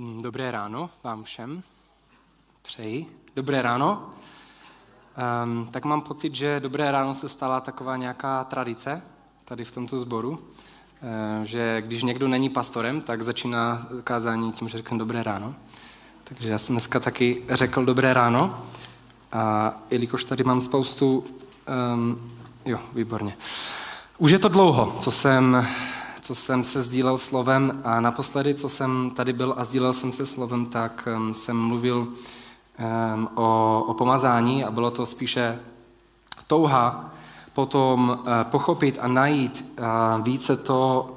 Mm, dobré ráno vám všem. Přeji. Dobré ráno. Um, tak mám pocit, že dobré ráno se stala taková nějaká tradice tady v tomto sboru, uh, že když někdo není pastorem, tak začíná kázání tím, že řekne dobré ráno. Takže já jsem dneska taky řekl dobré ráno. A jelikož tady mám spoustu... Um, jo, výborně. Už je to dlouho, co jsem co jsem se sdílel slovem a naposledy, co jsem tady byl a sdílel jsem se slovem, tak um, jsem mluvil um, o, o pomazání a bylo to spíše touha potom uh, pochopit a najít uh, více to,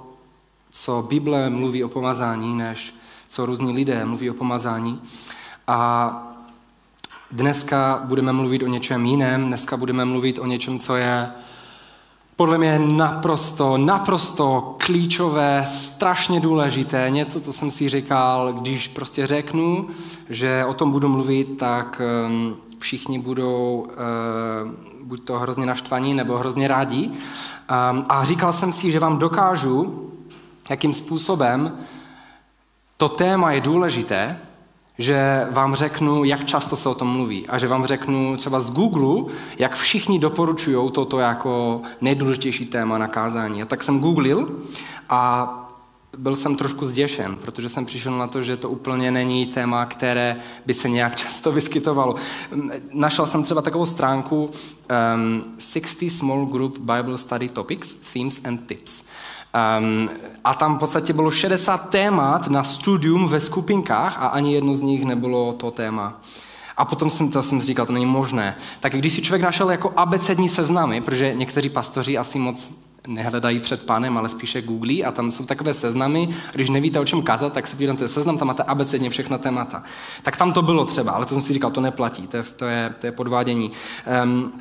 co Bible mluví o pomazání, než co různí lidé mluví o pomazání. A dneska budeme mluvit o něčem jiném, dneska budeme mluvit o něčem, co je podle mě naprosto, naprosto klíčové, strašně důležité, něco, co jsem si říkal, když prostě řeknu, že o tom budu mluvit, tak um, všichni budou uh, buď to hrozně naštvaní, nebo hrozně rádi. Um, a říkal jsem si, že vám dokážu, jakým způsobem to téma je důležité, že vám řeknu, jak často se o tom mluví a že vám řeknu třeba z Google, jak všichni doporučují toto jako nejdůležitější téma na kázání. A tak jsem googlil a byl jsem trošku zděšen, protože jsem přišel na to, že to úplně není téma, které by se nějak často vyskytovalo. Našel jsem třeba takovou stránku um, 60 Small Group Bible Study Topics, Themes and Tips. Um, a tam v podstatě bylo 60 témat na studium ve skupinkách a ani jedno z nich nebylo to téma. A potom jsem to jsem říkal, to není možné. Tak když si člověk našel jako abecední seznamy, protože někteří pastoři asi moc nehledají před pánem, ale spíše googlí a tam jsou takové seznamy. Když nevíte, o čem kázat, tak si podíváte ten seznam, tam máte abecedně všechna témata. Tak tam to bylo třeba, ale to jsem si říkal, to neplatí, to je, to je, to je podvádění. Um,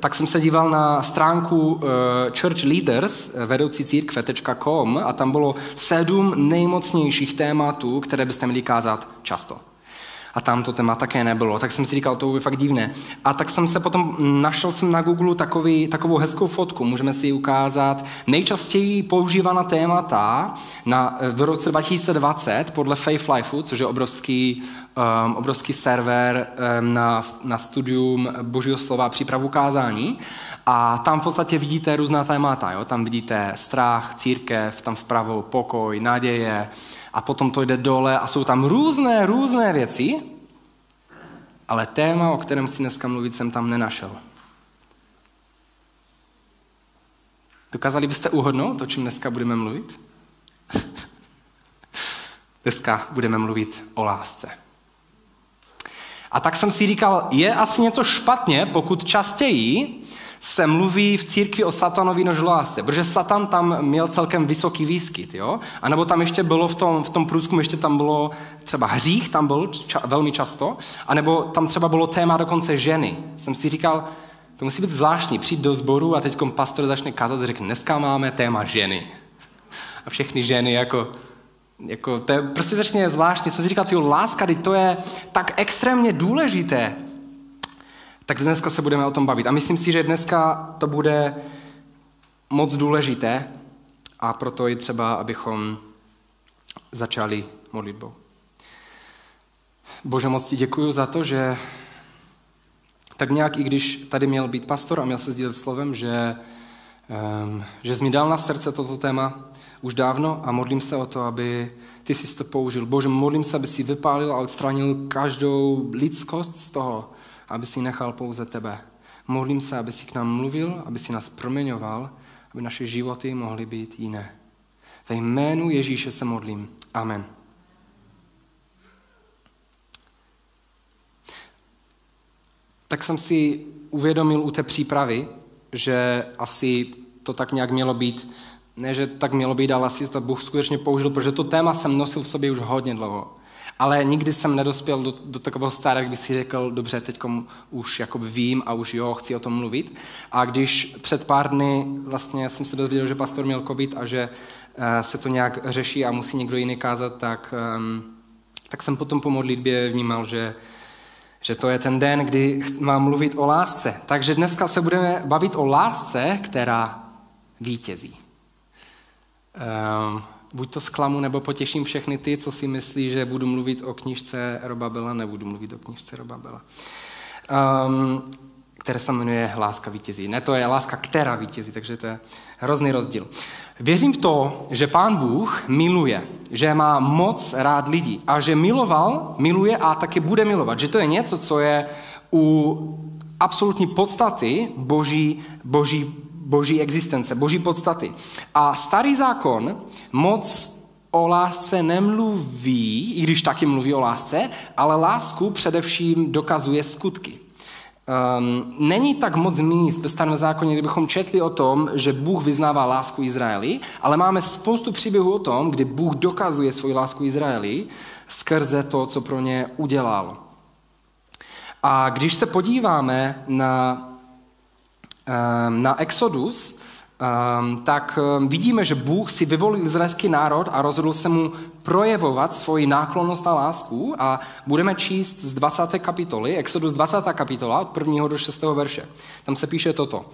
tak jsem se díval na stránku eh, Church Leaders, eh, vedoucí církve.com a tam bylo sedm nejmocnějších tématů, které byste měli kázat často a tam to téma také nebylo. Tak jsem si říkal, to je fakt divné. A tak jsem se potom našel jsem na Google takový, takovou hezkou fotku, můžeme si ji ukázat. Nejčastěji používaná témata na, v roce 2020 podle Faith Lifeu, což je obrovský, um, obrovský server um, na, na studium božího slova a přípravu kázání. A tam v podstatě vidíte různá témata. Jo? Tam vidíte strach, církev, tam vpravo pokoj, naděje, a potom to jde dole a jsou tam různé, různé věci, ale téma, o kterém si dneska mluvit, jsem tam nenašel. Dokázali byste uhodnout, o čem dneska budeme mluvit? dneska budeme mluvit o lásce. A tak jsem si říkal, je asi něco špatně, pokud častěji se mluví v církvi o satanovi než lásce, protože satan tam měl celkem vysoký výskyt, jo? A nebo tam ještě bylo v tom, v tom průzkumu, ještě tam bylo třeba hřích, tam byl ča, velmi často, a nebo tam třeba bylo téma dokonce ženy. Jsem si říkal, to musí být zvláštní, přijít do sboru a teď pastor začne kázat a řekne, dneska máme téma ženy. A všechny ženy jako, jako to je prostě začne zvláštní. Jsem si říkal, tyjo, láska, to je tak extrémně důležité. Tak dneska se budeme o tom bavit. A myslím si, že dneska to bude moc důležité a proto je třeba, abychom začali modlitbou. Bože, moc ti děkuji za to, že tak nějak, i když tady měl být pastor a měl se sdílet slovem, že, um, že jsi mi dal na srdce toto téma už dávno a modlím se o to, aby ty jsi to použil. Bože, modlím se, aby si vypálil a odstranil každou lidskost z toho, aby si nechal pouze tebe. Modlím se, aby si k nám mluvil, aby si nás proměňoval, aby naše životy mohly být jiné. Ve jménu Ježíše se modlím. Amen. Tak jsem si uvědomil u té přípravy, že asi to tak nějak mělo být, ne, že tak mělo být, ale asi to Bůh skutečně použil, protože to téma jsem nosil v sobě už hodně dlouho. Ale nikdy jsem nedospěl do, do takového stáda, kdy si řekl, dobře, teď už jakoby vím a už jo, chci o tom mluvit. A když před pár dny vlastně jsem se dozvěděl, že pastor měl covid a že uh, se to nějak řeší a musí někdo jiný kázat, tak, um, tak jsem potom po modlitbě vnímal, že, že to je ten den, kdy mám mluvit o lásce. Takže dneska se budeme bavit o lásce, která vítězí. Um, buď to zklamu, nebo potěším všechny ty, co si myslí, že budu mluvit o knižce Roba Bela, nebudu mluvit o knižce Roba Bela. Um, které se jmenuje Láska vítězí. Ne, to je láska, která vítězí, takže to je hrozný rozdíl. Věřím v to, že Pán Bůh miluje, že má moc rád lidí a že miloval, miluje a taky bude milovat. Že to je něco, co je u absolutní podstaty boží, boží, boží existence, boží podstaty. A starý zákon moc o lásce nemluví, i když taky mluví o lásce, ale lásku především dokazuje skutky. Um, není tak moc míst ve starém zákoně, kdybychom četli o tom, že Bůh vyznává lásku Izraeli, ale máme spoustu příběhů o tom, kdy Bůh dokazuje svoji lásku Izraeli skrze to, co pro ně udělal. A když se podíváme na, na Exodus, um, tak um, vidíme, že Bůh si vyvolil izraelský národ a rozhodl se mu projevovat svoji náklonnost a lásku a budeme číst z 20. kapitoly, Exodus 20. kapitola od 1. do 6. verše. Tam se píše toto.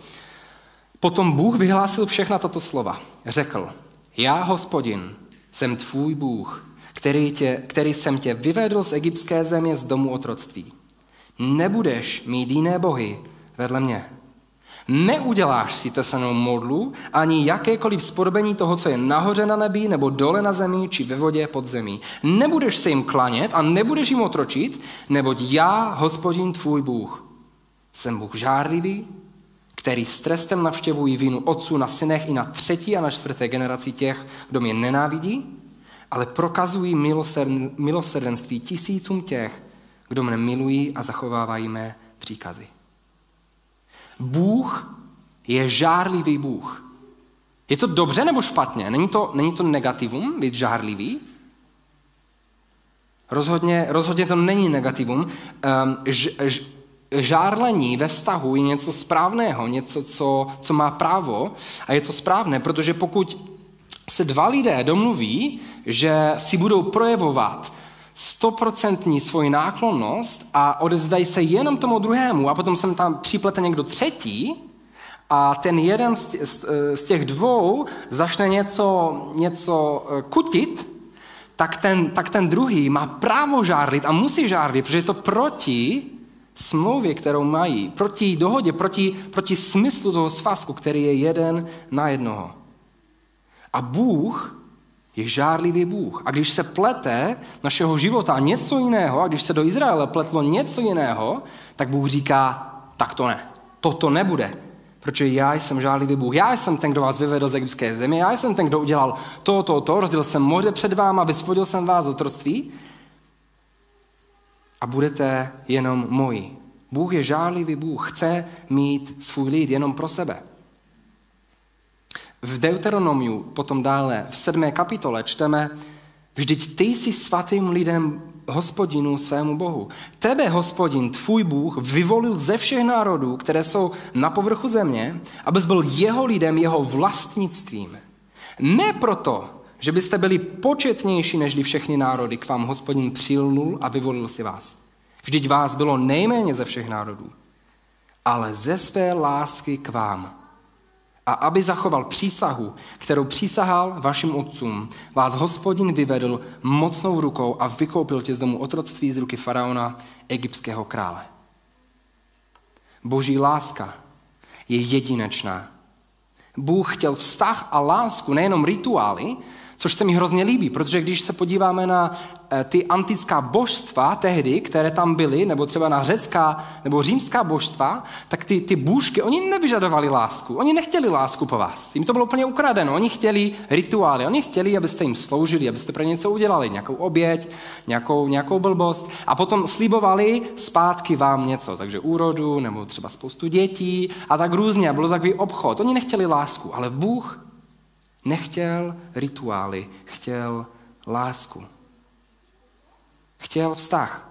Potom Bůh vyhlásil všechna tato slova. Řekl, já, hospodin, jsem tvůj Bůh, který, tě, který jsem tě vyvedl z egyptské země z domu otroctví. Nebudeš mít jiné bohy vedle mě. Neuděláš si tesanou modlu ani jakékoliv spodobení toho, co je nahoře na nebi, nebo dole na zemi, či ve vodě pod zemí. Nebudeš se jim klanět a nebudeš jim otročit, neboť já, hospodin tvůj Bůh, jsem Bůh žárlivý, který s trestem navštěvují vinu otců na synech i na třetí a na čtvrté generaci těch, kdo mě nenávidí, ale prokazují milosrdenství tisícům těch, kdo mne milují a zachovávají mé příkazy. Bůh je žárlivý Bůh. Je to dobře nebo špatně? Není to, není to negativum být žárlivý? Rozhodně, rozhodně to není negativum. Um, ž, ž, žárlení ve vztahu je něco správného, něco, co, co má právo a je to správné, protože pokud se dva lidé domluví, že si budou projevovat stoprocentní svoji náklonnost a odevzdají se jenom tomu druhému a potom sem tam připlete někdo třetí a ten jeden z těch dvou začne něco, něco eh, kutit, tak ten, tak ten druhý má právo žárlit a musí žárlit, protože je to proti smlouvě, kterou mají, proti dohodě, proti, proti smyslu toho svazku, který je jeden na jednoho. A Bůh je žárlivý Bůh. A když se plete našeho života něco jiného, a když se do Izraele pletlo něco jiného, tak Bůh říká, tak to ne. Toto nebude. Protože já jsem žárlivý Bůh. Já jsem ten, kdo vás vyvedl z egyptské země. Já jsem ten, kdo udělal to, to, to. Rozdělil jsem moře před váma, vysvodil jsem vás z otroctví. A budete jenom moji. Bůh je žárlivý Bůh. Chce mít svůj lid jenom pro sebe. V Deuteronomiu potom dále v sedmé kapitole čteme, vždyť ty jsi svatým lidem hospodinu svému Bohu. Tebe, hospodin, tvůj Bůh, vyvolil ze všech národů, které jsou na povrchu země, abys byl jeho lidem, jeho vlastnictvím. Ne proto, že byste byli početnější než všechny národy, k vám hospodin přilnul a vyvolil si vás. Vždyť vás bylo nejméně ze všech národů, ale ze své lásky k vám a aby zachoval přísahu, kterou přísahal vašim otcům, vás hospodin vyvedl mocnou rukou a vykoupil tě z domu otroctví z ruky faraona, egyptského krále. Boží láska je jedinečná. Bůh chtěl vztah a lásku, nejenom rituály, což se mi hrozně líbí, protože když se podíváme na Eh, ty antická božstva tehdy, které tam byly, nebo třeba na řecká nebo římská božstva, tak ty, ty bůžky, oni nevyžadovali lásku. Oni nechtěli lásku po vás. Jim to bylo úplně ukradeno. Oni chtěli rituály. Oni chtěli, abyste jim sloužili, abyste pro něco udělali, nějakou oběť, nějakou, nějakou blbost. A potom slibovali zpátky vám něco. Takže úrodu, nebo třeba spoustu dětí a tak různě. Bylo takový obchod. Oni nechtěli lásku, ale Bůh nechtěl rituály, chtěl lásku chtěl vztah.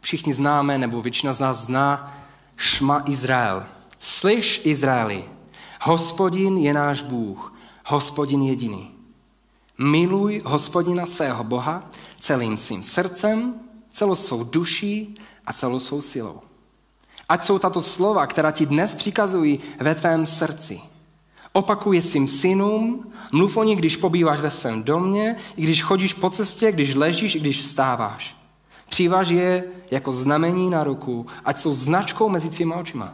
Všichni známe, nebo většina z nás zná Šma Izrael. Slyš, Izraeli, hospodin je náš Bůh, hospodin jediný. Miluj hospodina svého Boha celým svým srdcem, celou svou duší a celou svou silou. Ať jsou tato slova, která ti dnes přikazují ve tvém srdci. Opakuj svým synům, mluv o nich, když pobýváš ve svém domě, i když chodíš po cestě, když ležíš, i když vstáváš. Přiváž je jako znamení na ruku, ať jsou značkou mezi tvýma očima.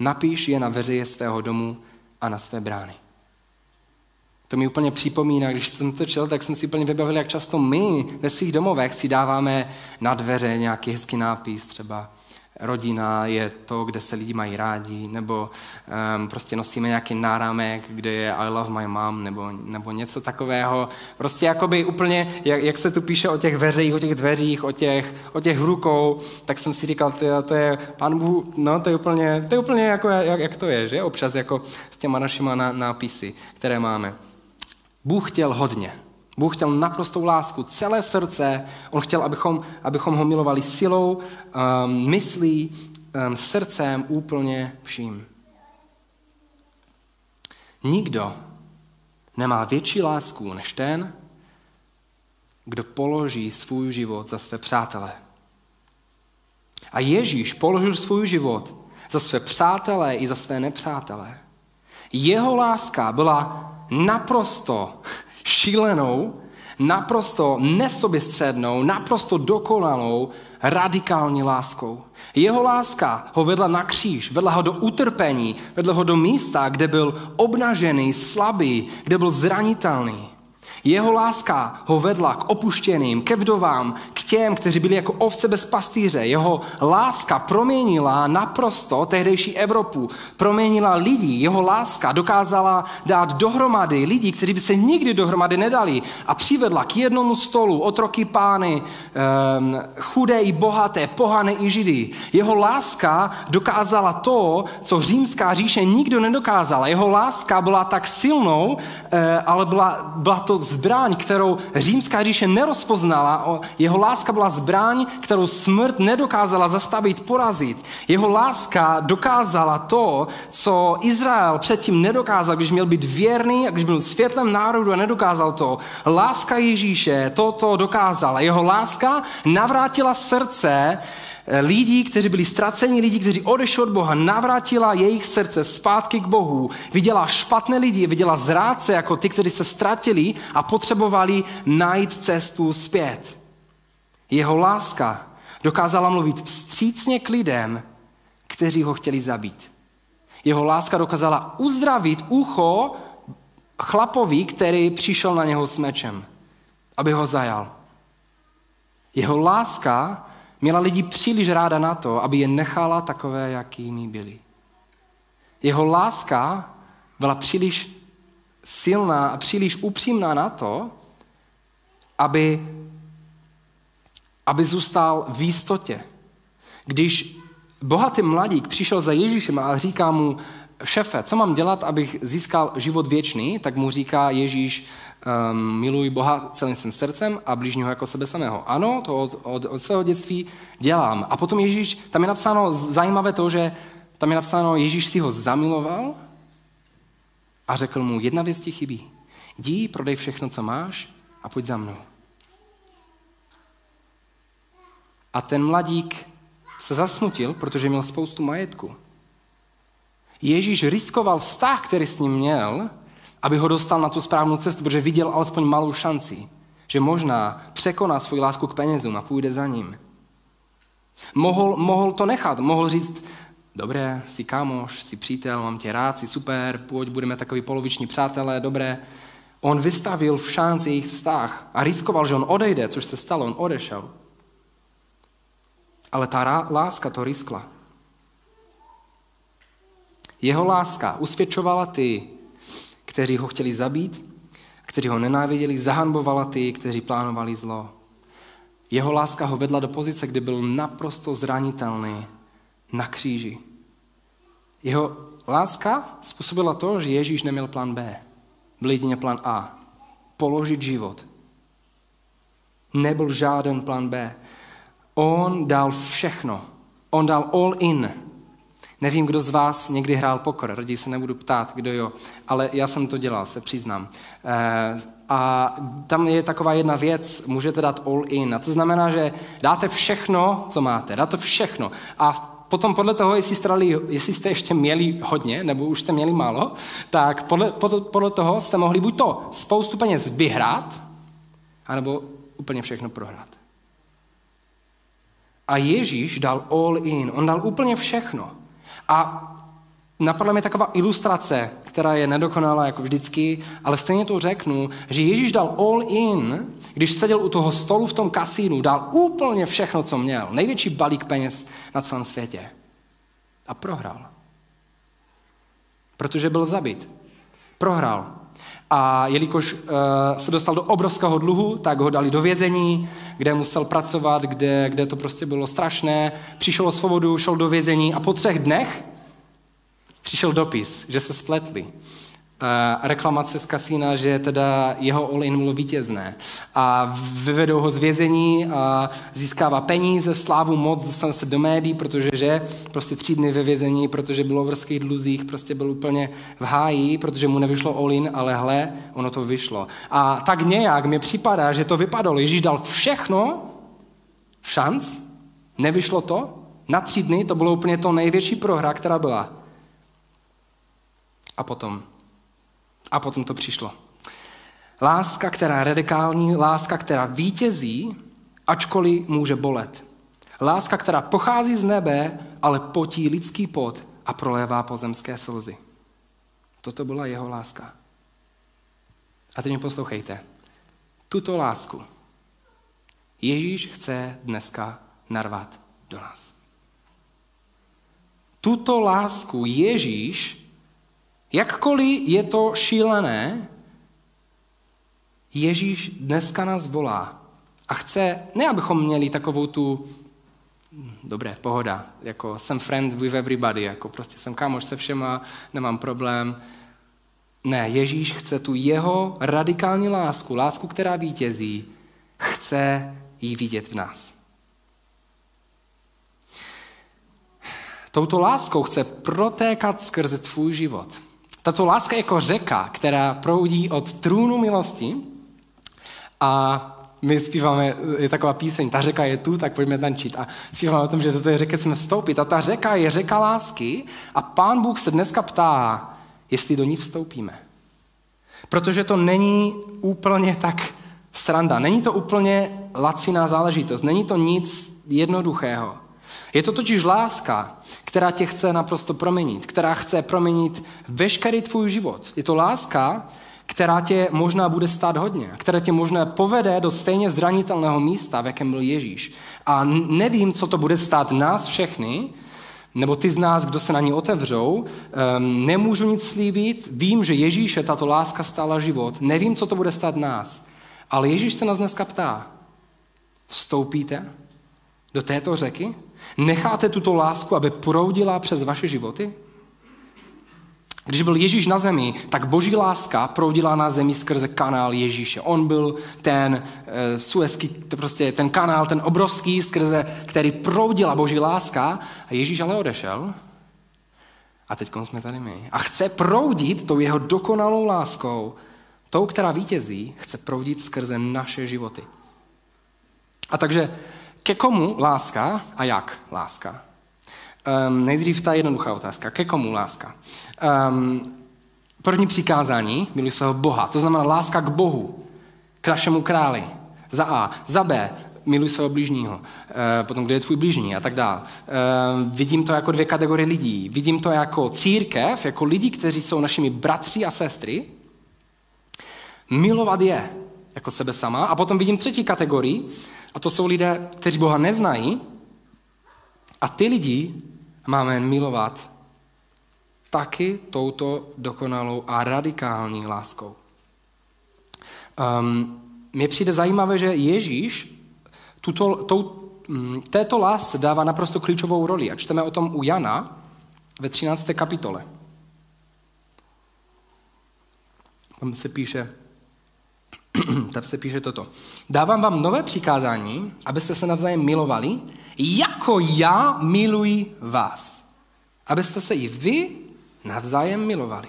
Napíš je na veřeje svého domu a na své brány. To mi úplně připomíná, když jsem to čel, tak jsem si úplně vybavil, jak často my ve svých domovech si dáváme na dveře nějaký hezký nápis, třeba rodina je to, kde se lidi mají rádi, nebo um, prostě nosíme nějaký náramek, kde je I love my mom, nebo, nebo něco takového. Prostě jakoby úplně, jak, jak se tu píše o těch veřejích, o těch dveřích, o těch, o těch rukou, tak jsem si říkal, to, to je, pán Bůh, no to je úplně, to je úplně jako, jak, jak to je, že? Občas jako s těma našima nápisy, které máme. Bůh chtěl hodně. Bůh chtěl naprostou lásku, celé srdce. On chtěl, abychom, abychom ho milovali silou, um, myslí, um, srdcem, úplně vším. Nikdo nemá větší lásku než ten, kdo položí svůj život za své přátele. A Ježíš položil svůj život za své přátelé i za své nepřátelé. Jeho láska byla naprosto šílenou, naprosto nesoběstřednou, naprosto dokonalou, radikální láskou. Jeho láska ho vedla na kříž, vedla ho do utrpení, vedla ho do místa, kde byl obnažený, slabý, kde byl zranitelný. Jeho láska ho vedla k opuštěným, ke vdovám, k těm, kteří byli jako ovce bez pastýře. Jeho láska proměnila naprosto tehdejší Evropu, proměnila lidi. Jeho láska dokázala dát dohromady lidi, kteří by se nikdy dohromady nedali a přivedla k jednomu stolu otroky pány, um, chudé i bohaté, pohany i židy. Jeho láska dokázala to, co římská říše nikdo nedokázala. Jeho láska byla tak silnou, uh, ale byla, byla to zbraň, kterou římská říše nerozpoznala. Jeho láska byla zbraň, kterou smrt nedokázala zastavit, porazit. Jeho láska dokázala to, co Izrael předtím nedokázal, když měl být věrný a když byl světlem národu a nedokázal to. Láska Ježíše toto dokázala. Jeho láska navrátila srdce lidí, kteří byli ztraceni, lidí, kteří odešli od Boha, navrátila jejich srdce zpátky k Bohu. Viděla špatné lidi, viděla zrádce jako ty, kteří se ztratili a potřebovali najít cestu zpět. Jeho láska dokázala mluvit vstřícně k lidem, kteří ho chtěli zabít. Jeho láska dokázala uzdravit ucho chlapovi, který přišel na něho s mečem, aby ho zajal. Jeho láska Měla lidi příliš ráda na to, aby je nechala takové, jakými byli. Jeho láska byla příliš silná a příliš upřímná na to, aby, aby zůstal v jistotě. Když bohatý mladík přišel za Ježíšem a říká mu, šefe, co mám dělat, abych získal život věčný, tak mu říká Ježíš, um, miluj Boha celým svým srdcem a blížního jako sebe samého. Ano, to od, od, od svého dětství dělám. A potom Ježíš, tam je napsáno zajímavé to, že tam je napsáno, Ježíš si ho zamiloval a řekl mu, jedna věc ti chybí. Jdi, prodej všechno, co máš a pojď za mnou. A ten mladík se zasmutil, protože měl spoustu majetku. Ježíš riskoval vztah, který s ním měl, aby ho dostal na tu správnou cestu, protože viděl alespoň malou šanci, že možná překoná svoji lásku k penězům a půjde za ním. Mohl, mohl to nechat, mohl říct, dobré, jsi kámoš, jsi přítel, mám tě rád, jsi super, pojď, budeme takový poloviční přátelé, dobré. On vystavil v šanci jejich vztah a riskoval, že on odejde, což se stalo, on odešel. Ale ta láska to riskla. Jeho láska usvědčovala ty, kteří ho chtěli zabít, kteří ho nenáviděli, zahanbovala ty, kteří plánovali zlo. Jeho láska ho vedla do pozice, kde byl naprosto zranitelný na kříži. Jeho láska způsobila to, že Ježíš neměl plán B. Byl jedině plán A. Položit život. Nebyl žádný plán B. On dal všechno. On dal all in Nevím, kdo z vás někdy hrál pokor, raději se nebudu ptát, kdo jo, ale já jsem to dělal, se přiznám. Eh, a tam je taková jedna věc, můžete dát all in. A to znamená, že dáte všechno, co máte, dáte všechno. A potom podle toho, jestli jste, dali, jestli jste ještě měli hodně, nebo už jste měli málo, tak podle, podle, podle toho jste mohli buď to spoustu peněz vyhrát, anebo úplně všechno prohrát. A Ježíš dal all in, on dal úplně všechno. A napadla mi taková ilustrace, která je nedokonalá jako vždycky, ale stejně to řeknu, že Ježíš dal all in, když seděl u toho stolu v tom kasínu, dal úplně všechno, co měl. Největší balík peněz na celém světě. A prohrál. Protože byl zabit. Prohrál. A jelikož uh, se dostal do obrovského dluhu, tak ho dali do vězení, kde musel pracovat, kde, kde to prostě bylo strašné. Přišel o svobodu, šel do vězení a po třech dnech přišel dopis, že se spletli. A reklamace z kasína, že teda jeho all-in bylo vítězné. A vyvedou ho z vězení a získává peníze, slávu, moc, dostane se do médií, protože že prostě tři dny ve vězení, protože bylo v vrských dluzích, prostě byl úplně v háji, protože mu nevyšlo all-in, ale hle, ono to vyšlo. A tak nějak mi připadá, že to vypadalo. Ježíš dal všechno, šanc, nevyšlo to, na tři dny to bylo úplně to největší prohra, která byla. A potom. A potom to přišlo. Láska, která je radikální, láska, která vítězí, ačkoliv může bolet. Láska, která pochází z nebe, ale potí lidský pot a prolévá pozemské slzy. Toto byla jeho láska. A teď mě poslouchejte. Tuto lásku Ježíš chce dneska narvat do nás. Tuto lásku Ježíš Jakkoliv je to šílené, Ježíš dneska nás volá a chce, ne abychom měli takovou tu, dobré, pohoda, jako jsem friend with everybody, jako prostě jsem kámoš se všema, nemám problém. Ne, Ježíš chce tu jeho radikální lásku, lásku, která vítězí, chce ji vidět v nás. Touto láskou chce protékat skrze tvůj život. Tato láska je jako řeka, která proudí od trůnu milosti a my zpíváme, je taková píseň, ta řeka je tu, tak pojďme tančit. A zpíváme o tom, že do té řeky jsme vstoupit. A ta řeka je řeka lásky a pán Bůh se dneska ptá, jestli do ní vstoupíme. Protože to není úplně tak sranda, není to úplně laciná záležitost, není to nic jednoduchého. Je to totiž láska, která tě chce naprosto proměnit, která chce proměnit veškerý tvůj život. Je to láska, která tě možná bude stát hodně, která tě možná povede do stejně zranitelného místa, v jakém byl Ježíš. A nevím, co to bude stát nás všechny, nebo ty z nás, kdo se na ní otevřou, um, nemůžu nic slíbit, vím, že Ježíše tato láska stála život, nevím, co to bude stát nás, ale Ježíš se nás dneska ptá, vstoupíte do této řeky? Necháte tuto lásku, aby proudila přes vaše životy? Když byl Ježíš na zemi, tak boží láska proudila na zemi skrze kanál Ježíše. On byl ten e, suezký, prostě ten kanál, ten obrovský, skrze který proudila boží láska a Ježíš ale odešel. A teď jsme tady my. A chce proudit tou jeho dokonalou láskou, tou, která vítězí, chce proudit skrze naše životy. A takže ke komu láska a jak láska? Um, nejdřív ta jednoduchá otázka. Ke komu láska? Um, první přikázání, miluj svého Boha, to znamená láska k Bohu, k našemu králi. Za A. Za B. Miluj svého blížního. Uh, potom, kde je tvůj blížní a tak dále. Vidím to jako dvě kategorie lidí. Vidím to jako církev, jako lidi, kteří jsou našimi bratři a sestry. Milovat je jako sebe sama. A potom vidím třetí kategorii, a to jsou lidé, kteří Boha neznají. A ty lidi máme milovat taky touto dokonalou a radikální láskou. Um, přijde zajímavé, že Ježíš tuto, tou, mm, této lásce dává naprosto klíčovou roli. A čteme o tom u Jana ve 13. kapitole. Tam se píše, tam se píše toto. Dávám vám nové přikázání, abyste se navzájem milovali, jako já miluji vás. Abyste se i vy navzájem milovali.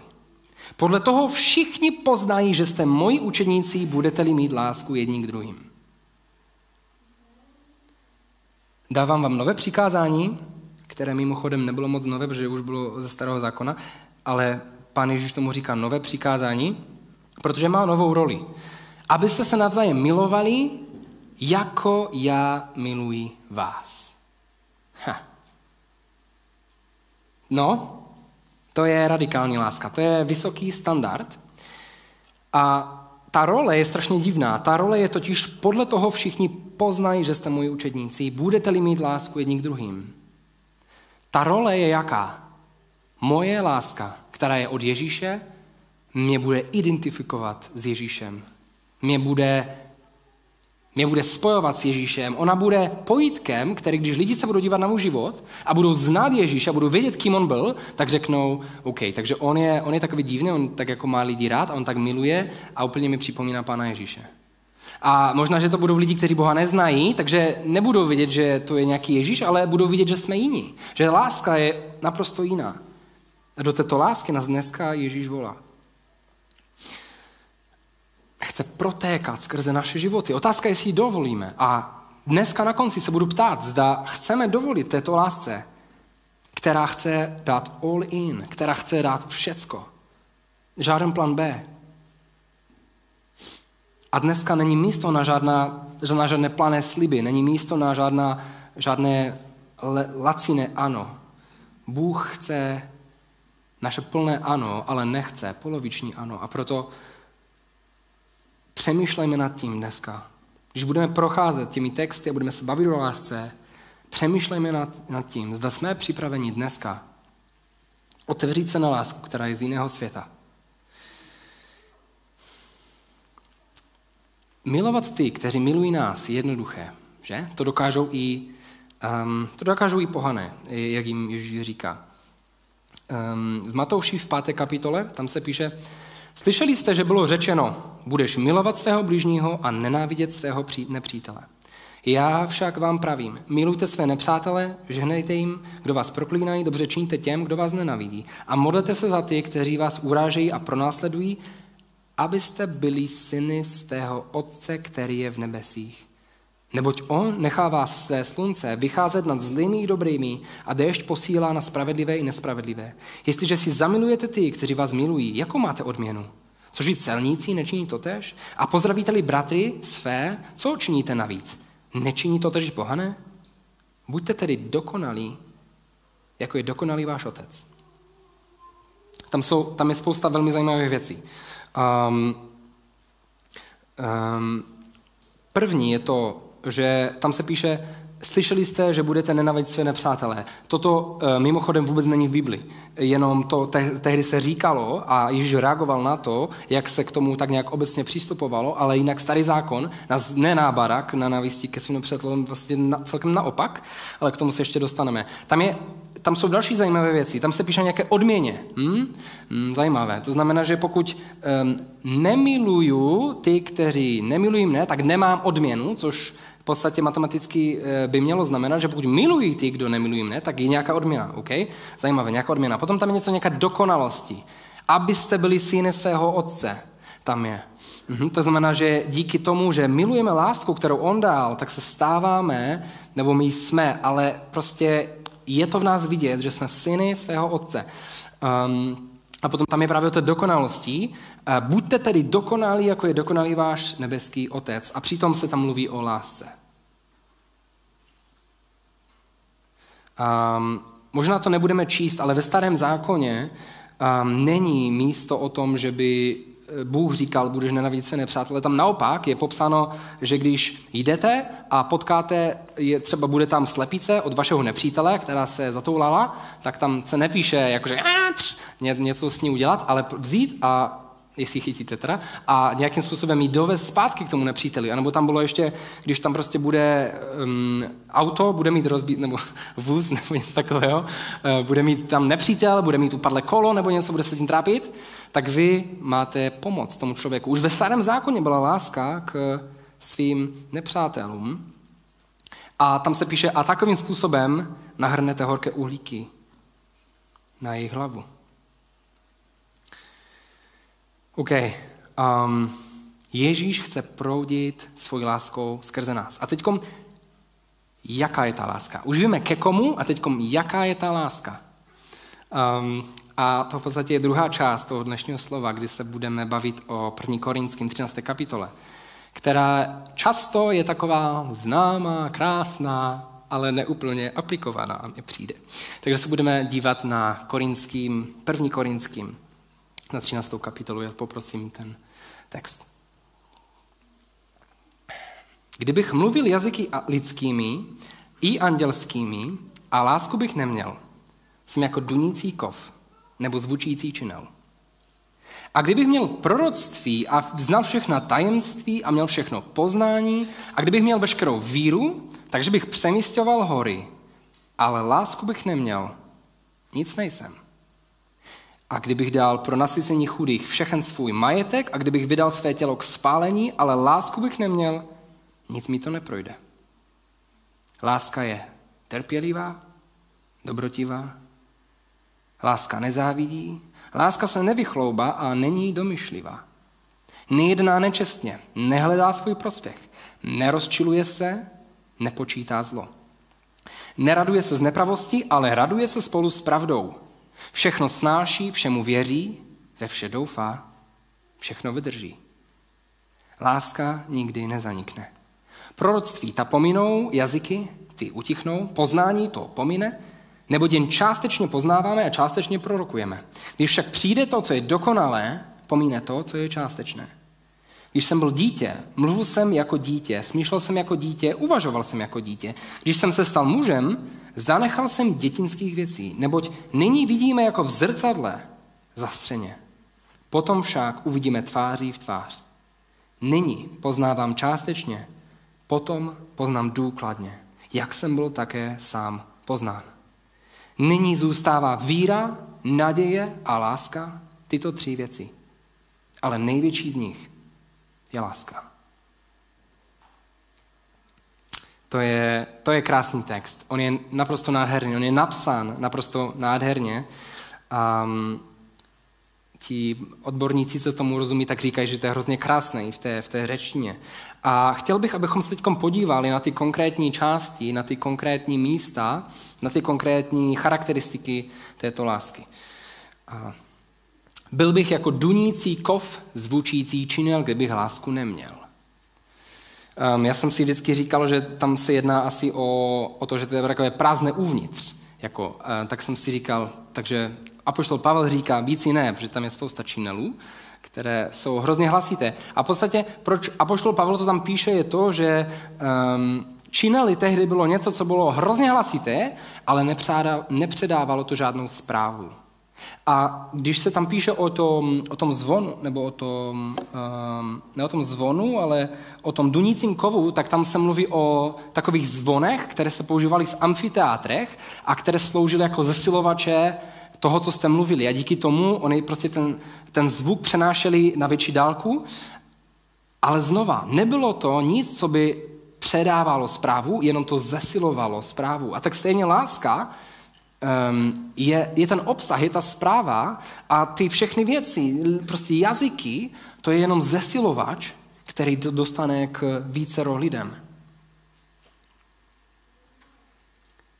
Podle toho všichni poznají, že jste moji učeníci, budete-li mít lásku jedním k druhým. Dávám vám nové přikázání, které mimochodem nebylo moc nové, protože už bylo ze starého zákona, ale pán Ježíš tomu říká nové přikázání, protože má novou roli. Abyste se navzájem milovali, jako já miluji vás. Ha. No, to je radikální láska, to je vysoký standard. A ta role je strašně divná. Ta role je totiž podle toho všichni poznají, že jste moji učedníci, budete-li mít lásku jedním k druhým. Ta role je jaká? Moje láska, která je od Ježíše, mě bude identifikovat s Ježíšem. Mě bude mě bude spojovat s Ježíšem. Ona bude pojítkem, který když lidi se budou dívat na můj život a budou znát Ježíš a budou vědět, kým on byl, tak řeknou, OK, takže on je, on je takový divný, on tak jako má lidi rád a on tak miluje a úplně mi připomíná Pána Ježíše. A možná, že to budou lidi, kteří Boha neznají, takže nebudou vidět, že to je nějaký Ježíš, ale budou vidět, že jsme jiní. Že láska je naprosto jiná. A do této lásky nás dneska Ježíš volá chce protékat skrze naše životy. Otázka je, jestli ji dovolíme. A dneska na konci se budu ptát, zda chceme dovolit této lásce, která chce dát all in, která chce dát všecko. Žádný plán B. A dneska není místo na, žádná, na žádné plané sliby, není místo na žádná, žádné laciné ano. Bůh chce naše plné ano, ale nechce poloviční ano. A proto Přemýšlejme nad tím dneska. Když budeme procházet těmi texty a budeme se bavit o lásce, přemýšlejme nad, nad tím, zda jsme připraveni dneska otevřít se na lásku, která je z jiného světa. Milovat ty, kteří milují nás, je jednoduché, že? To dokážou i, um, to dokážou i pohané, jak jim Ježíš říká. Um, v Matouši v páté kapitole, tam se píše, Slyšeli jste, že bylo řečeno, budeš milovat svého blížního a nenávidět svého nepřítele. Já však vám pravím, milujte své nepřátele, žehnejte jim, kdo vás proklínají, dobře činíte těm, kdo vás nenavidí. A modlete se za ty, kteří vás urážejí a pronásledují, abyste byli syny svého Otce, který je v nebesích. Neboť on nechává své slunce vycházet nad zlými i dobrými a déšť posílá na spravedlivé i nespravedlivé. Jestliže si zamilujete ty, kteří vás milují, jako máte odměnu? Což i celníci nečiní totež? A pozdravíte-li bratry své, co činíte navíc? Nečiní to tež pohané? Buďte tedy dokonalí, jako je dokonalý váš otec. Tam, jsou, tam je spousta velmi zajímavých věcí. Um, um, první je to že tam se píše, slyšeli jste, že budete nenavidět své nepřátelé. Toto e, mimochodem vůbec není v Bibli. Jenom to te- tehdy se říkalo a Ježíš reagoval na to, jak se k tomu tak nějak obecně přistupovalo, ale jinak starý zákon nás nenábarak na navistí ke svým nepřátelům vlastně na, celkem naopak, ale k tomu se ještě dostaneme. Tam je tam jsou další zajímavé věci. Tam se píše nějaké odměně. Hm? Hm, zajímavé. To znamená, že pokud um, nemiluju ty, kteří nemilují mne, tak nemám odměnu, což v podstatě matematicky eh, by mělo znamenat, že pokud milují ty, kdo nemilují mne, tak je nějaká odměna. Okay? Zajímavé, nějaká odměna. Potom tam je něco nějaká dokonalosti. Abyste byli syny svého otce. Tam je. Mhm, to znamená, že díky tomu, že milujeme lásku, kterou on dal, tak se stáváme, nebo my jsme, ale prostě je to v nás vidět, že jsme syny svého otce. Um, a potom tam je právě o té dokonalosti. Buďte tedy dokonalí, jako je dokonalý váš nebeský otec. A přitom se tam mluví o lásce. Um, možná to nebudeme číst, ale ve starém zákoně um, není místo o tom, že by Bůh říkal, budeš nenavidět své nepřátele. Tam naopak je popsáno, že když jdete a potkáte, je, třeba bude tam slepice od vašeho nepřítele, která se zatoulala, tak tam se nepíše, jakože něco s ní udělat, ale vzít a jestli chytíte teda, a nějakým způsobem jít dovez zpátky k tomu nepříteli. A nebo tam bylo ještě, když tam prostě bude um, auto, bude mít rozbít, nebo vůz, nebo něco takového, uh, bude mít tam nepřítel, bude mít upadlé kolo, nebo něco, bude se tím trápit, tak vy máte pomoc tomu člověku. Už ve starém zákoně byla láska k svým nepřátelům. A tam se píše, a takovým způsobem nahrnete horké uhlíky na jejich hlavu. OK. Um, Ježíš chce proudit svojí láskou skrze nás. A teď jaká je ta láska? Už víme ke komu a teď jaká je ta láska? Um, a to v podstatě je druhá část toho dnešního slova, kdy se budeme bavit o 1. Korinským 13. kapitole, která často je taková známá, krásná, ale neúplně aplikovaná, mně přijde. Takže se budeme dívat na korinským, první korinským, na 13. kapitolu. Já poprosím ten text. Kdybych mluvil jazyky lidskými i andělskými a lásku bych neměl, jsem jako dunící kov nebo zvučící činel. A kdybych měl proroctví a znal všechna tajemství a měl všechno poznání a kdybych měl veškerou víru, takže bych přemístěval hory, ale lásku bych neměl, nic nejsem. A kdybych dal pro nasycení chudých všechen svůj majetek a kdybych vydal své tělo k spálení, ale lásku bych neměl, nic mi to neprojde. Láska je trpělivá, dobrotivá, láska nezávidí, láska se nevychloubá a není domyšlivá. Nejedná nečestně, nehledá svůj prospěch, nerozčiluje se, nepočítá zlo. Neraduje se z nepravosti, ale raduje se spolu s pravdou. Všechno snáší, všemu věří, ve vše doufá, všechno vydrží. Láska nikdy nezanikne. Proroctví ta pominou, jazyky ty utichnou, poznání to pomine, nebo jen částečně poznáváme a částečně prorokujeme. Když však přijde to, co je dokonalé, pomíne to, co je částečné. Když jsem byl dítě, mluvil jsem jako dítě, smýšlel jsem jako dítě, uvažoval jsem jako dítě. Když jsem se stal mužem, zanechal jsem dětinských věcí, neboť nyní vidíme jako v zrcadle zastřeně. Potom však uvidíme tváří v tvář. Nyní poznávám částečně, potom poznám důkladně, jak jsem byl také sám poznán. Nyní zůstává víra, naděje a láska, tyto tři věci. Ale největší z nich je láska. To je, to je krásný text. On je naprosto nádherný. On je napsán naprosto nádherně. Um, ti odborníci, co tomu rozumí, tak říkají, že to je hrozně krásné v té, v té řečtině. A chtěl bych, abychom se teď podívali na ty konkrétní části, na ty konkrétní místa, na ty konkrétní charakteristiky této lásky. A byl bych jako dunící kov zvučící činel, kdybych lásku neměl. Um, já jsem si vždycky říkal, že tam se jedná asi o, o to, že to je takové prázdné uvnitř. Jako, uh, tak jsem si říkal, takže Apoštol Pavel říká, víc ne, protože tam je spousta činelů, které jsou hrozně hlasité. A v podstatě, proč Apoštol Pavel to tam píše, je to, že um, činely tehdy bylo něco, co bylo hrozně hlasité, ale nepředávalo to žádnou zprávu. A když se tam píše o tom, o tom zvonu, nebo o tom, um, ne o tom zvonu, ale o tom dunícím kovu, tak tam se mluví o takových zvonech, které se používaly v amfiteátrech a které sloužily jako zesilovače toho, co jste mluvili. A díky tomu oni prostě ten, ten zvuk přenášeli na větší dálku. Ale znova, nebylo to nic, co by předávalo zprávu, jenom to zesilovalo zprávu. A tak stejně láska um, je, je ten obsah, je ta zpráva a ty všechny věci, prostě jazyky, to je jenom zesilovač, který dostane k vícero lidem.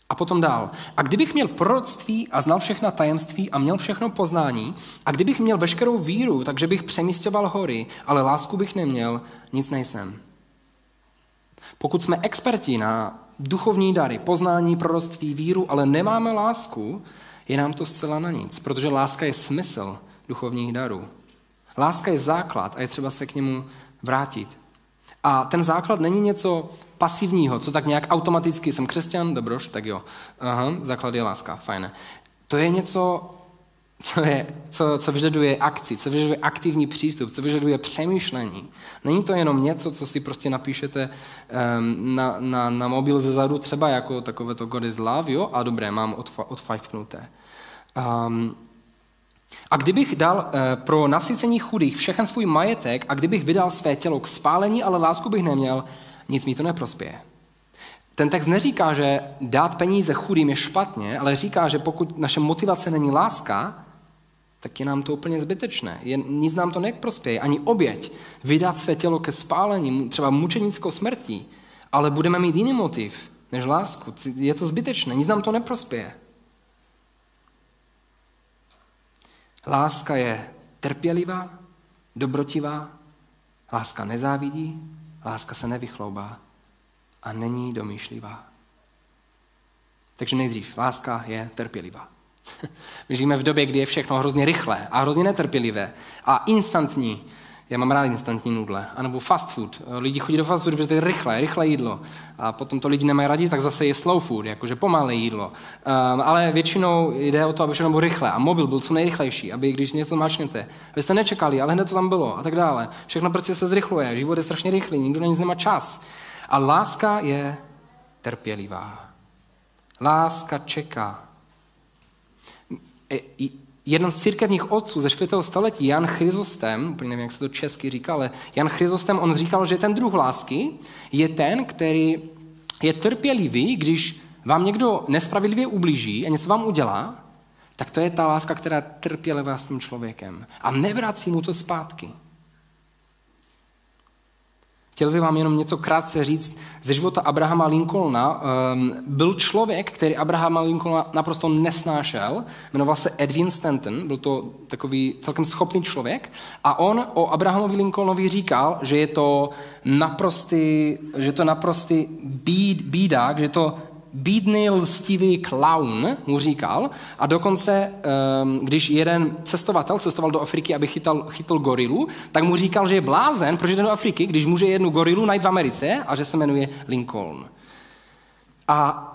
A potom dál. A kdybych měl proroctví a znal všechna tajemství a měl všechno poznání, a kdybych měl veškerou víru, takže bych přemístěval hory, ale lásku bych neměl, nic nejsem. Pokud jsme experti na duchovní dary, poznání, proroctví, víru, ale nemáme lásku, je nám to zcela na nic, protože láska je smysl duchovních darů. Láska je základ a je třeba se k němu vrátit. A ten základ není něco pasivního, co tak nějak automaticky, jsem křesťan, dobroš, tak jo. Aha, základ je láska, fajné. To je něco, co, je, co, co vyžaduje akci, co vyžaduje aktivní přístup, co vyžaduje přemýšlení. Není to jenom něco, co si prostě napíšete um, na, na, na mobil ze zadu, třeba jako takové to God is love, jo, a dobré, mám odfajfknuté. Um, a kdybych dal e, pro nasycení chudých všechen svůj majetek a kdybych vydal své tělo k spálení, ale lásku bych neměl, nic mi to neprospěje. Ten text neříká, že dát peníze chudým je špatně, ale říká, že pokud naše motivace není láska, tak je nám to úplně zbytečné. Je, nic nám to neprospěje. Ani oběť. Vydat své tělo ke spálení, třeba mučenickou smrtí, ale budeme mít jiný motiv než lásku. Je to zbytečné, nic nám to neprospěje. Láska je trpělivá, dobrotivá, láska nezávidí, láska se nevychloubá a není domýšlivá. Takže nejdřív, láska je trpělivá. My žijeme v době, kdy je všechno hrozně rychlé a hrozně netrpělivé a instantní. Já mám rád instantní nudle. A nebo fast food. Lidi chodí do fast food, protože to je rychlé, rychlé jídlo. A potom to lidi nemají rádi, tak zase je slow food, jakože pomalé jídlo. Um, ale většinou jde o to, aby všechno bylo rychle. A mobil byl co nejrychlejší, aby když něco mačnete, abyste nečekali, ale hned to tam bylo a tak dále. Všechno prostě se zrychluje, život je strašně rychlý, nikdo na nic nemá čas. A láska je trpělivá. Láska čeká. Jeden z církevních otců ze 4. století, Jan Chryzostem, úplně nevím, jak se to česky říká, ale Jan Chryzostem, on říkal, že ten druh lásky je ten, který je trpělivý, když vám někdo nespravedlivě ublíží a něco vám udělá, tak to je ta láska, která je trpělivá s tím člověkem a nevrací mu to zpátky. Chtěl bych vám jenom něco krátce říct ze života Abrahama Lincolna. Um, byl člověk, který Abrahama Lincolna naprosto nesnášel, jmenoval se Edwin Stanton, byl to takový celkem schopný člověk a on o Abrahamovi Lincolnovi říkal, že je to naprostý, že to naprostý bíd, bídák, že to bídný lstivý clown, mu říkal, a dokonce, ehm, když jeden cestovatel cestoval do Afriky, aby chytal, chytl gorilu, tak mu říkal, že je blázen, protože jde do Afriky, když může jednu gorilu najít v Americe a že se jmenuje Lincoln. A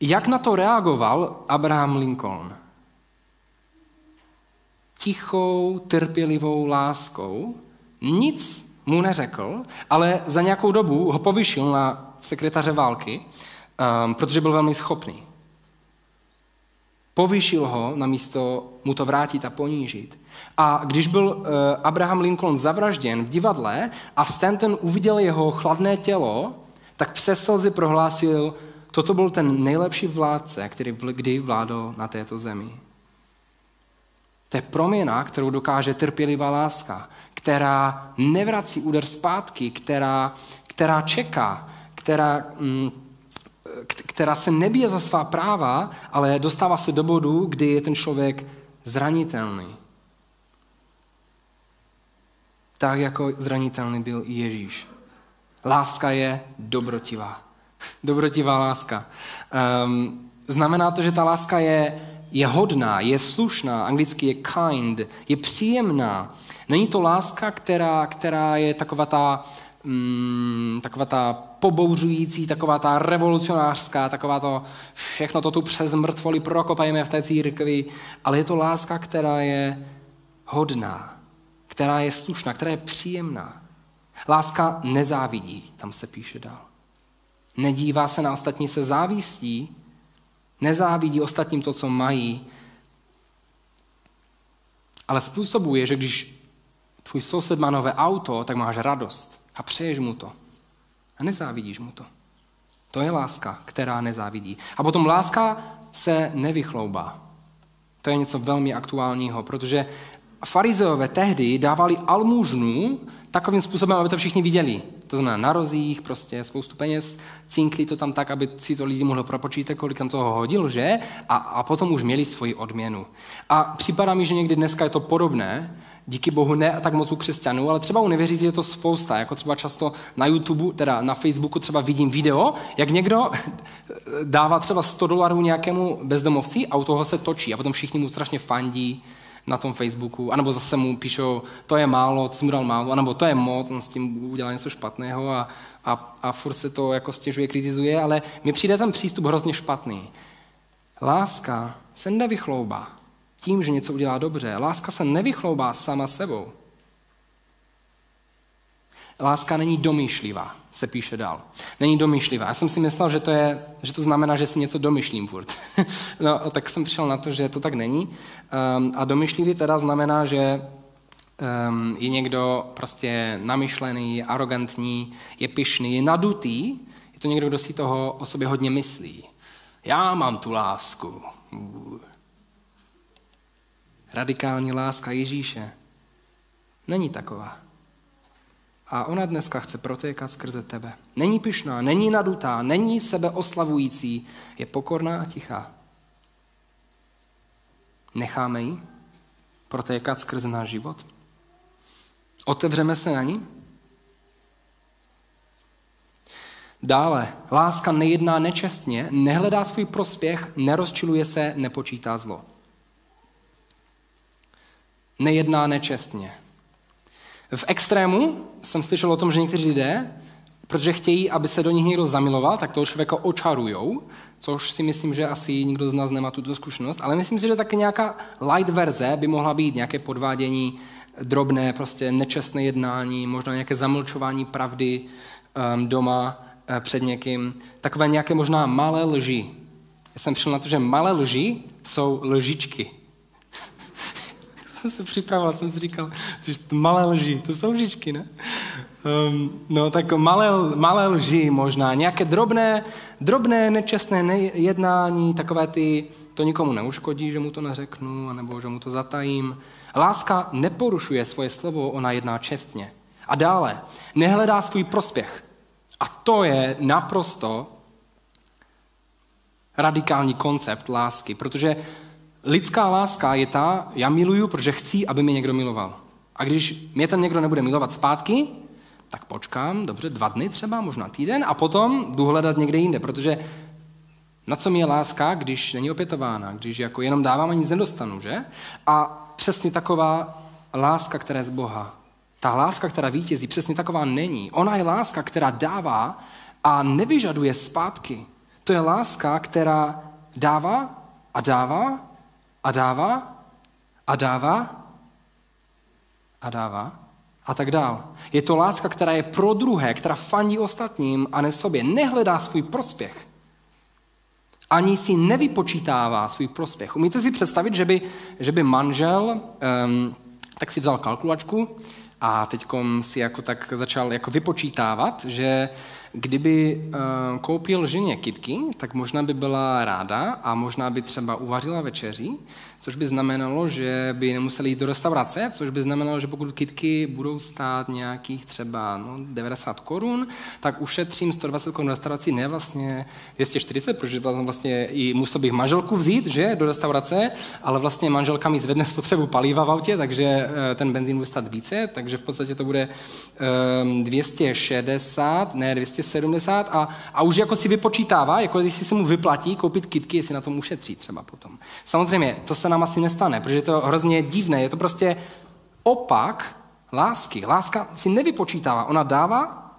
jak na to reagoval Abraham Lincoln? Tichou, trpělivou láskou, nic mu neřekl, ale za nějakou dobu ho povyšil na sekretáře války um, protože byl velmi schopný. Povyšil ho na místo mu to vrátit a ponížit. A když byl uh, Abraham Lincoln zavražděn v divadle a Stanton uviděl jeho chladné tělo, tak přes slzy prohlásil, toto byl ten nejlepší vládce, který kdy vládl na této zemi. To je proměna, kterou dokáže trpělivá láska, která nevrací úder zpátky, která, která čeká, která mm, která se nebije za svá práva, ale dostává se do bodu, kdy je ten člověk zranitelný. Tak jako zranitelný byl i Ježíš. Láska je dobrotivá. Dobrotivá láska. Um, znamená to, že ta láska je, je hodná, je slušná, anglicky je kind, je příjemná. Není to láska, která, která je taková ta, um, taková ta pobouřující, taková ta revolucionářská, taková to všechno to tu přes mrtvoli prokopajeme v té církvi, ale je to láska, která je hodná, která je slušná, která je příjemná. Láska nezávidí, tam se píše dál. Nedívá se na ostatní se závistí, nezávidí ostatním to, co mají, ale způsobuje, že když tvůj soused má nové auto, tak máš radost a přeješ mu to. A nezávidíš mu to. To je láska, která nezávidí. A potom láska se nevychloubá. To je něco velmi aktuálního, protože farizeové tehdy dávali almužnu takovým způsobem, aby to všichni viděli. To znamená na rozích, prostě spoustu peněz, cinkli to tam tak, aby si to lidi mohli propočítat, kolik tam toho hodil, že? A, a potom už měli svoji odměnu. A připadá mi, že někdy dneska je to podobné, díky bohu ne tak moc u křesťanů, ale třeba u nevěřící je to spousta, jako třeba často na YouTube, teda na Facebooku třeba vidím video, jak někdo dává třeba 100 dolarů nějakému bezdomovci a u toho se točí a potom všichni mu strašně fandí na tom Facebooku, anebo zase mu píšou, to je málo, dal málo, anebo to je moc, on s tím udělá něco špatného a, a, a furt se to jako stěžuje, kritizuje, ale mi přijde ten přístup hrozně špatný. Láska se nevychloubá tím, že něco udělá dobře. Láska se nevychloubá sama sebou. Láska není domýšlivá, se píše dál. Není domýšlivá. Já jsem si myslel, že to, je, že to znamená, že si něco domyšlím furt. no, tak jsem přišel na to, že to tak není. Um, a domýšlivý teda znamená, že um, je někdo prostě namyšlený, arrogantní, je pyšný, je nadutý. Je to někdo, kdo si toho o sobě hodně myslí. Já mám tu lásku. Radikální láska Ježíše není taková. A ona dneska chce protékat skrze tebe. Není pyšná, není nadutá, není sebeoslavující, je pokorná a tichá. Necháme ji protékat skrze náš život? Otevřeme se na ní? Dále, láska nejedná nečestně, nehledá svůj prospěch, nerozčiluje se, nepočítá zlo. Nejedná nečestně. V extrému jsem slyšel o tom, že někteří lidé, protože chtějí, aby se do nich někdo zamiloval, tak toho člověka očarujou, což si myslím, že asi nikdo z nás nemá tuto zkušenost, ale myslím si, že také nějaká light verze by mohla být nějaké podvádění, drobné, prostě nečestné jednání, možná nějaké zamlčování pravdy um, doma uh, před někým, takové nějaké možná malé lži. Já jsem přišel na to, že malé lži jsou lžičky jsem se připravoval, jsem si říkal, že malé lži, to jsou lžičky, ne? Um, no tak malé, malé lži možná, nějaké drobné, drobné nečestné jednání, takové ty, to nikomu neuškodí, že mu to neřeknu, nebo že mu to zatajím. Láska neporušuje svoje slovo, ona jedná čestně. A dále, nehledá svůj prospěch. A to je naprosto radikální koncept lásky, protože Lidská láska je ta, já miluju, protože chci, aby mě někdo miloval. A když mě ten někdo nebude milovat zpátky, tak počkám, dobře, dva dny třeba, možná týden, a potom jdu hledat někde jinde, protože na co mi je láska, když není opětována, když jako jenom dávám a nic nedostanu, že? A přesně taková láska, která je z Boha, ta láska, která vítězí, přesně taková není. Ona je láska, která dává a nevyžaduje zpátky. To je láska, která dává a dává a dává a dává a dává a tak dál. Je to láska, která je pro druhé, která fandí ostatním a ne sobě. Nehledá svůj prospěch. Ani si nevypočítává svůj prospěch. Umíte si představit, že by, že by manžel um, tak si vzal kalkulačku a teď si jako tak začal jako vypočítávat, že kdyby uh, koupil ženě kitky, tak možná by byla ráda a možná by třeba uvařila večeří což by znamenalo, že by nemuseli jít do restaurace, což by znamenalo, že pokud kitky budou stát nějakých třeba no, 90 korun, tak ušetřím 120 korun restaurací, ne vlastně 240, protože vlastně i musel bych manželku vzít, že, do restaurace, ale vlastně manželka mi zvedne spotřebu paliva v autě, takže eh, ten benzín bude stát více, takže v podstatě to bude um, 260, ne 270 a, a už jako si vypočítává, jako jestli se mu vyplatí koupit kitky, jestli na tom ušetří třeba potom. Samozřejmě, to se nám asi nestane, protože je to hrozně divné. Je to prostě opak lásky. Láska si nevypočítává. Ona dává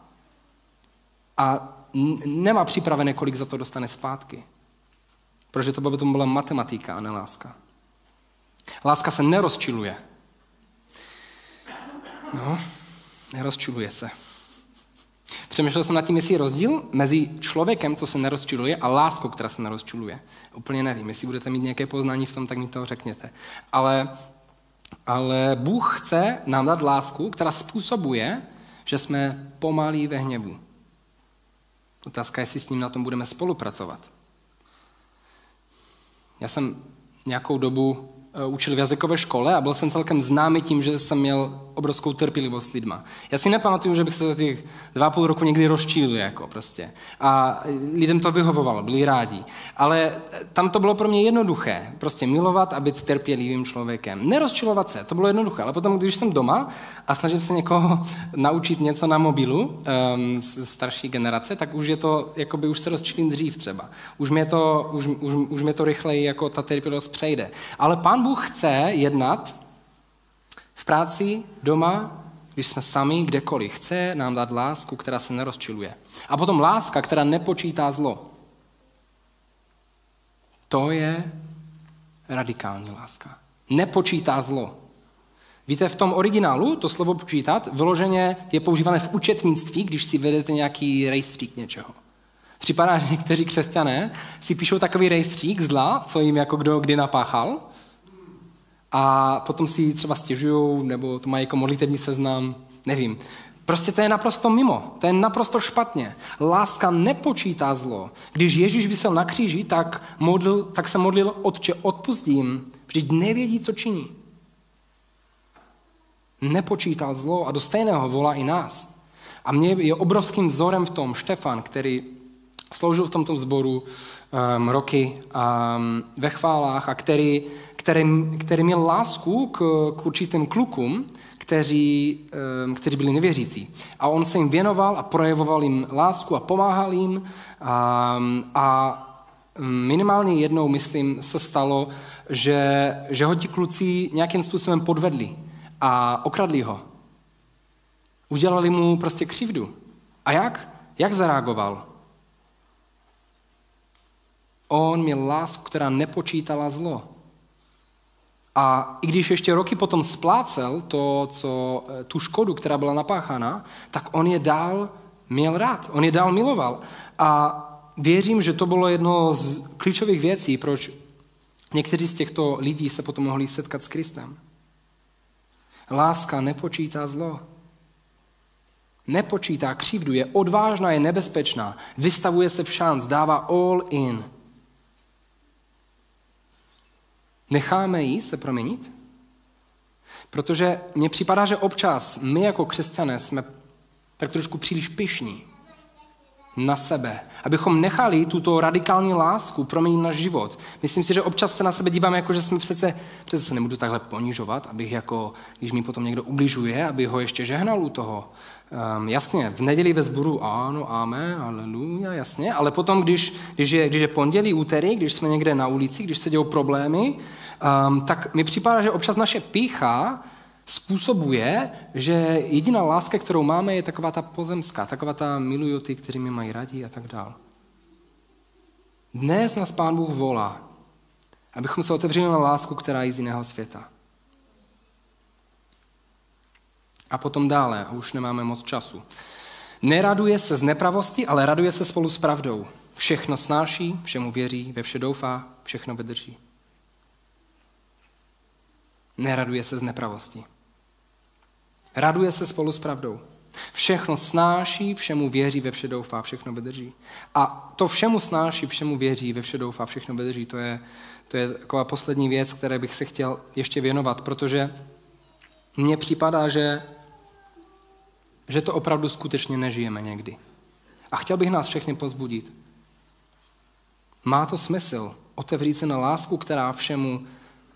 a nemá připravené, kolik za to dostane zpátky. Protože to by to byla matematika a ne láska. Láska se nerozčiluje. No, nerozčiluje se. Přemýšlel jsem nad tím, jestli je rozdíl mezi člověkem, co se nerozčiluje, a láskou, která se nerozčiluje. Úplně nevím. Jestli budete mít nějaké poznání v tom, tak mi to řekněte. Ale, ale Bůh chce nám dát lásku, která způsobuje, že jsme pomalí ve hněvu. Otázka je, jestli s ním na tom budeme spolupracovat. Já jsem nějakou dobu Eh, učil v jazykové škole a byl jsem celkem známý tím, že jsem měl obrovskou trpělivost s lidma. Já si nepamatuju, že bych se za těch dva půl roku někdy rozčílil, jako prostě. A lidem to vyhovovalo, byli rádi. Ale tam to bylo pro mě jednoduché. Prostě milovat a být trpělivým člověkem. Nerozčilovat se, to bylo jednoduché. Ale potom, když jsem doma a snažím se někoho naučit něco na mobilu um, z starší generace, tak už je to, jakoby už se rozčilím dřív třeba. Už mě to, už, už, už mě to rychleji jako ta trpělivost přejde. Ale pán Bůh chce jednat v práci, doma, když jsme sami, kdekoliv. Chce nám dát lásku, která se nerozčiluje. A potom láska, která nepočítá zlo. To je radikální láska. Nepočítá zlo. Víte, v tom originálu to slovo počítat vyloženě je používané v účetnictví, když si vedete nějaký rejstřík něčeho. Připadá, že někteří křesťané si píšou takový rejstřík zla, co jim jako kdo kdy napáchal, a potom si třeba stěžují, nebo to mají jako modlitevní seznam, nevím. Prostě to je naprosto mimo, to je naprosto špatně. Láska nepočítá zlo. Když Ježíš vysel na kříži, tak, modlil, tak se modlil, Otče, odpustím, vždyť nevědí, co činí. nepočítal zlo a do stejného volá i nás. A mě je obrovským vzorem v tom Štefan, který sloužil v tomto sboru um, roky um, ve chválách a který, který, který měl lásku k, k určitým klukům, kteří, um, kteří byli nevěřící. A on se jim věnoval a projevoval jim lásku a pomáhal jim. Um, a minimálně jednou, myslím, se stalo, že, že ho ti kluci nějakým způsobem podvedli a okradli ho. Udělali mu prostě křivdu. A jak? Jak zareagoval? On měl lásku, která nepočítala zlo. A i když ještě roky potom splácel to, co, eh, tu škodu, která byla napáchána, tak on je dál měl rád, on je dál miloval. A věřím, že to bylo jedno z klíčových věcí, proč někteří z těchto lidí se potom mohli setkat s Kristem. Láska nepočítá zlo. Nepočítá křivdu, je odvážná, je nebezpečná, vystavuje se v šanc, dává all in. Necháme jí se proměnit? Protože mně připadá, že občas my jako křesťané jsme tak trošku příliš pyšní na sebe, abychom nechali tuto radikální lásku proměnit náš život. Myslím si, že občas se na sebe díváme jako, že jsme přece, přece se nebudu takhle ponižovat, abych jako, když mi potom někdo ubližuje, aby ho ještě žehnal u toho. Um, jasně, v neděli ve sboru, ano, amen, aleluja, jasně, ale potom, když, když, je, když je pondělí, úterý, když jsme někde na ulici, když se dějou problémy, um, tak mi připadá, že občas naše pícha způsobuje, že jediná láska, kterou máme, je taková ta pozemská, taková ta miluju ty, kteří mě mají radí a tak dál. Dnes nás Pán Bůh volá, abychom se otevřeli na lásku, která je z jiného světa. A potom dále, a už nemáme moc času. Neraduje se z nepravosti, ale raduje se spolu s pravdou. Všechno snáší, všemu věří, ve vše doufá, všechno vydrží. Neraduje se z nepravosti. Raduje se spolu s pravdou. Všechno snáší, všemu věří, ve vše doufá, všechno vydrží. A to všemu snáší, všemu věří, ve vše doufá, všechno vydrží, to je, to je taková poslední věc, které bych se chtěl ještě věnovat, protože mně připadá, že že to opravdu skutečně nežijeme někdy. A chtěl bych nás všechny pozbudit. Má to smysl otevřít se na lásku, která všemu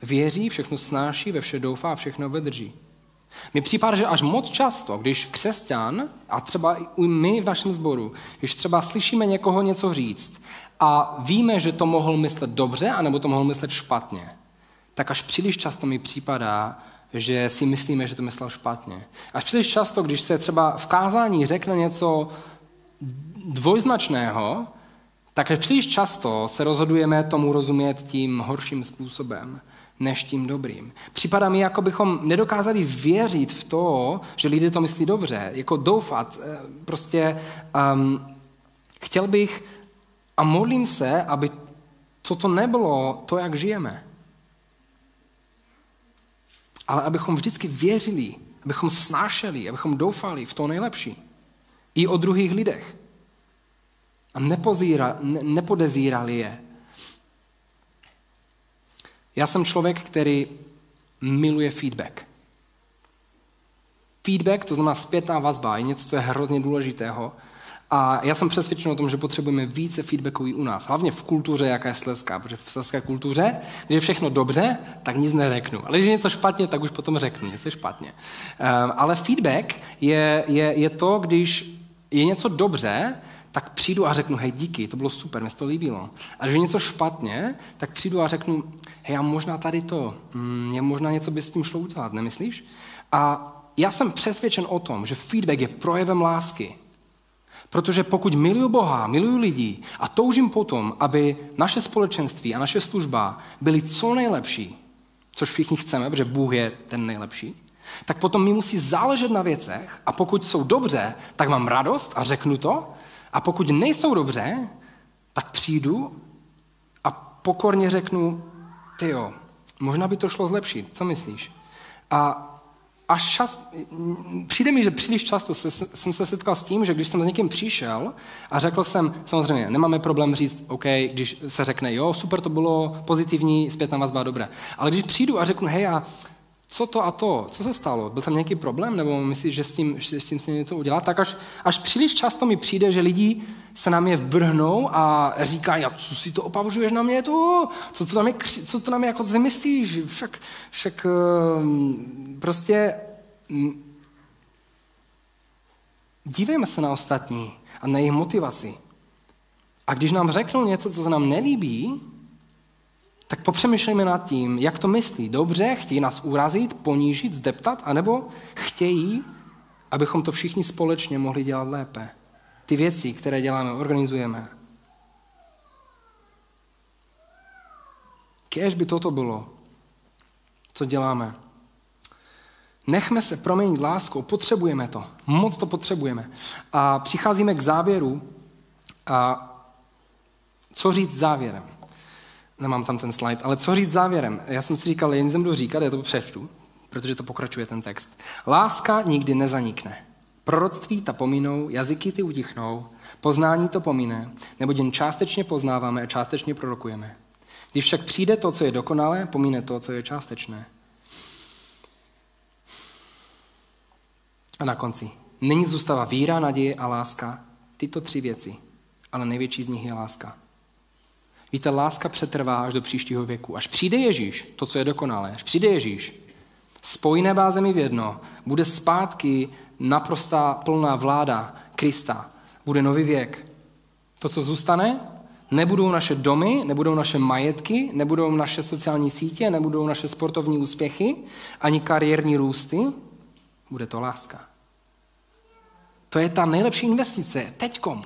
věří, všechno snáší, ve vše doufá, všechno vydrží. Mi připadá, že až moc často, když křesťan, a třeba i my v našem sboru, když třeba slyšíme někoho něco říct a víme, že to mohl myslet dobře, anebo to mohl myslet špatně, tak až příliš často mi připadá, že si myslíme, že to myslel špatně. Až příliš často, když se třeba v kázání řekne něco dvojznačného, tak příliš často se rozhodujeme tomu rozumět tím horším způsobem než tím dobrým. Připadá mi, jako bychom nedokázali věřit v to, že lidé to myslí dobře, jako doufat. Eh, prostě um, chtěl bych a modlím se, aby toto nebylo to, jak žijeme ale abychom vždycky věřili, abychom snášeli, abychom doufali v to nejlepší. I o druhých lidech. A nepozíra, ne, nepodezírali je. Já jsem člověk, který miluje feedback. Feedback, to znamená zpětná vazba, je něco, co je hrozně důležitého a já jsem přesvědčen o tom, že potřebujeme více feedbackový u nás. Hlavně v kultuře, jaká je slezská. Protože v slezské kultuře, když je všechno dobře, tak nic neřeknu. Ale když je něco špatně, tak už potom řeknu něco špatně. Um, ale feedback je, je, je to, když je něco dobře, tak přijdu a řeknu, hej, díky, to bylo super, mě se to líbilo. A když je něco špatně, tak přijdu a řeknu, hej, a možná tady to, mm, je možná něco by s tím šlo udělat, nemyslíš? A já jsem přesvědčen o tom, že feedback je projevem lásky. Protože pokud miluju Boha, miluju lidi a toužím potom, aby naše společenství a naše služba byly co nejlepší, což všichni chceme, protože Bůh je ten nejlepší, tak potom mi musí záležet na věcech a pokud jsou dobře, tak mám radost a řeknu to a pokud nejsou dobře, tak přijdu a pokorně řeknu, ty jo, možná by to šlo zlepšit, co myslíš? A a čas, přijde mi, že příliš často se, jsem se setkal s tím, že když jsem s někým přišel a řekl jsem, samozřejmě, nemáme problém říct, OK, když se řekne, jo, super, to bylo pozitivní, zpětná vazba, dobré. Ale když přijdu a řeknu, hej, a co to a to, co se stalo, byl tam nějaký problém, nebo myslíš, že s tím, že s tím si něco udělá, tak až, až příliš často mi přijde, že lidi se na mě vrhnou a říkají, a co si to opavřuješ na mě, to, co to na mě, co to na mě jako zmyslíš, však, však ehm, prostě dívejme se na ostatní a na jejich motivaci. A když nám řeknou něco, co se nám nelíbí, tak popřemýšlejme nad tím, jak to myslí. Dobře, chtějí nás urazit, ponížit, zdeptat, anebo chtějí, abychom to všichni společně mohli dělat lépe. Ty věci, které děláme, organizujeme. Kéž by toto bylo, co děláme. Nechme se proměnit láskou, potřebujeme to, moc to potřebujeme. A přicházíme k závěru, a co říct závěrem nemám tam ten slide, ale co říct závěrem? Já jsem si říkal, jen budu říkat, já to přečtu, protože to pokračuje ten text. Láska nikdy nezanikne. Proroctví ta pominou, jazyky ty utichnou, poznání to pomine, nebo jen částečně poznáváme a částečně prorokujeme. Když však přijde to, co je dokonalé, pomíne to, co je částečné. A na konci. Nyní zůstává víra, naděje a láska. Tyto tři věci. Ale největší z nich je láska. Víte, láska přetrvá až do příštího věku. Až přijde Ježíš, to, co je dokonalé, až přijde Ježíš, spojí neba zemi v jedno, bude zpátky naprostá plná vláda Krista, bude nový věk. To, co zůstane, nebudou naše domy, nebudou naše majetky, nebudou naše sociální sítě, nebudou naše sportovní úspěchy, ani kariérní růsty, bude to láska. To je ta nejlepší investice. Teďkom.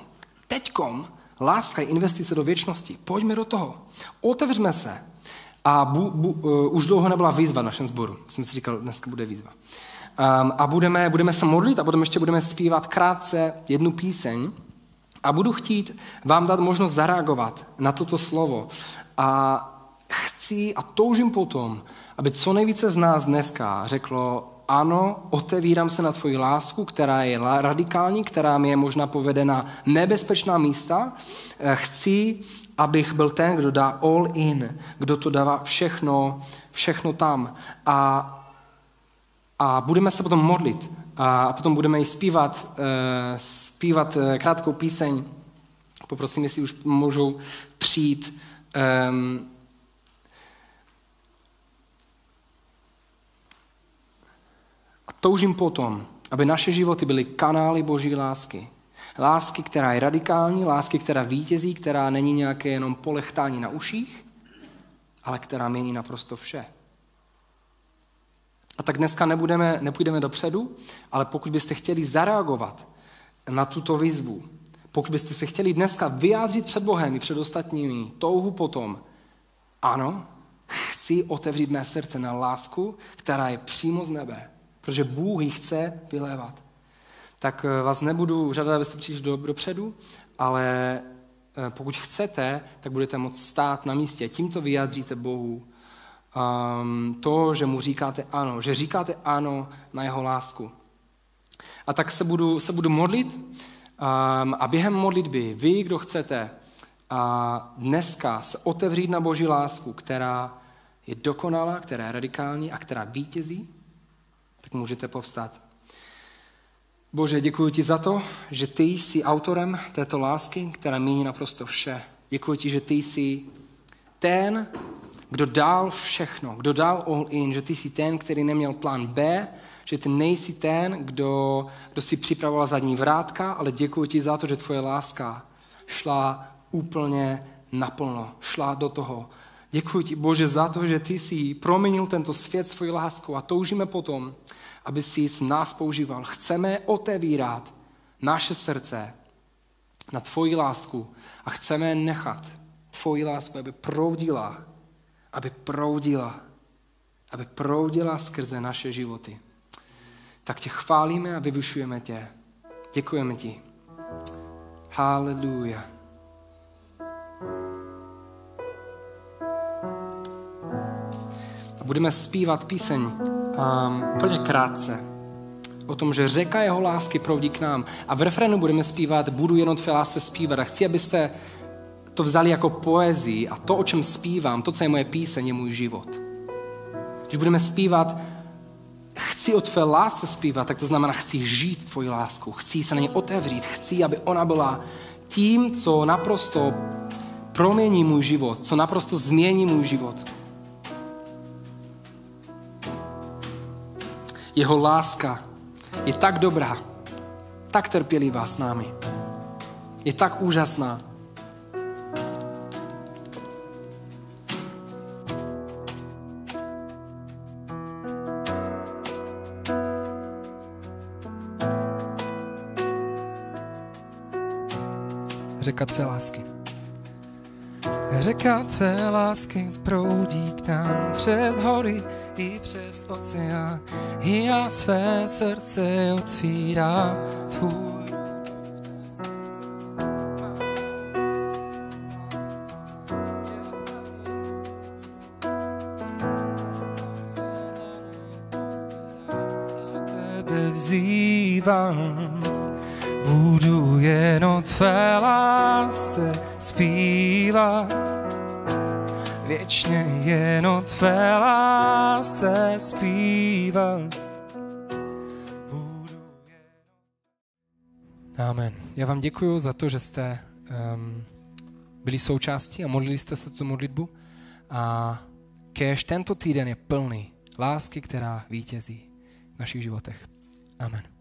Teďkom Láska je investice do věčnosti. Pojďme do toho. Otevřme se. A bu, bu, uh, už dlouho nebyla výzva v našem sboru. Jsem si říkal, dneska bude výzva. Um, a budeme, budeme se modlit a potom ještě budeme zpívat krátce jednu píseň. A budu chtít vám dát možnost zareagovat na toto slovo. A chci a toužím potom, aby co nejvíce z nás dneska řeklo, ano, otevírám se na tvoji lásku, která je radikální, která mi je možná povedena nebezpečná místa. Eh, chci, abych byl ten, kdo dá all in, kdo to dává všechno, všechno tam. A, a budeme se potom modlit a potom budeme i zpívat, eh, zpívat eh, krátkou píseň. Poprosím, jestli už můžou přijít. Um, Toužím potom, aby naše životy byly kanály boží lásky. Lásky, která je radikální, lásky, která vítězí, která není nějaké jenom polechtání na uších, ale která mění naprosto vše. A tak dneska nebudeme, nepůjdeme dopředu, ale pokud byste chtěli zareagovat na tuto výzvu, pokud byste se chtěli dneska vyjádřit před Bohem i před ostatními touhu potom, ano, chci otevřít mé srdce na lásku, která je přímo z nebe, protože Bůh ji chce vylévat. Tak eh, vás nebudu žádat, abyste přišli do, dopředu, ale eh, pokud chcete, tak budete moct stát na místě. Tímto vyjádříte Bohu um, to, že mu říkáte ano, že říkáte ano na jeho lásku. A tak se budu, se budu modlit um, a během modlitby vy, kdo chcete, a dneska se otevřít na Boží lásku, která je dokonalá, která je radikální a která vítězí, můžete povstat. Bože, děkuji ti za to, že ty jsi autorem této lásky, která mění naprosto vše. Děkuji ti, že ty jsi ten, kdo dal všechno, kdo dal all in, že ty jsi ten, který neměl plán B, že ty nejsi ten, kdo, kdo si připravoval zadní vrátka, ale děkuji ti za to, že tvoje láska šla úplně naplno, šla do toho. Děkuji ti, Bože, za to, že ty jsi proměnil tento svět svojí láskou a toužíme potom, aby si s nás používal. Chceme otevírat naše srdce na tvoji lásku a chceme nechat tvoji lásku, aby proudila, aby proudila, aby proudila skrze naše životy. Tak tě chválíme a vyvyšujeme tě. Děkujeme ti. Hallelujah. budeme zpívat píseň um, úplně krátce o tom, že řeka jeho lásky proudí k nám. A v refrénu budeme zpívat Budu jenom tvé lásce zpívat. A chci, abyste to vzali jako poezii a to, o čem zpívám, to, co je moje píseň, je můj život. Když budeme zpívat chci o tvé lásce zpívat, tak to znamená, chci žít tvoji lásku, chci se na ně otevřít, chci, aby ona byla tím, co naprosto promění můj život, co naprosto změní můj život. Jeho láska je tak dobrá, tak trpělivá s námi. Je tak úžasná. Řeka tvé lásky. Řeka tvé lásky proudí k nám přes hory i přes oceán. I já své srdce otvírá tvůj Já vám děkuji za to, že jste um, byli součástí a modlili jste se tu modlitbu. A kež tento týden je plný lásky, která vítězí v našich životech. Amen.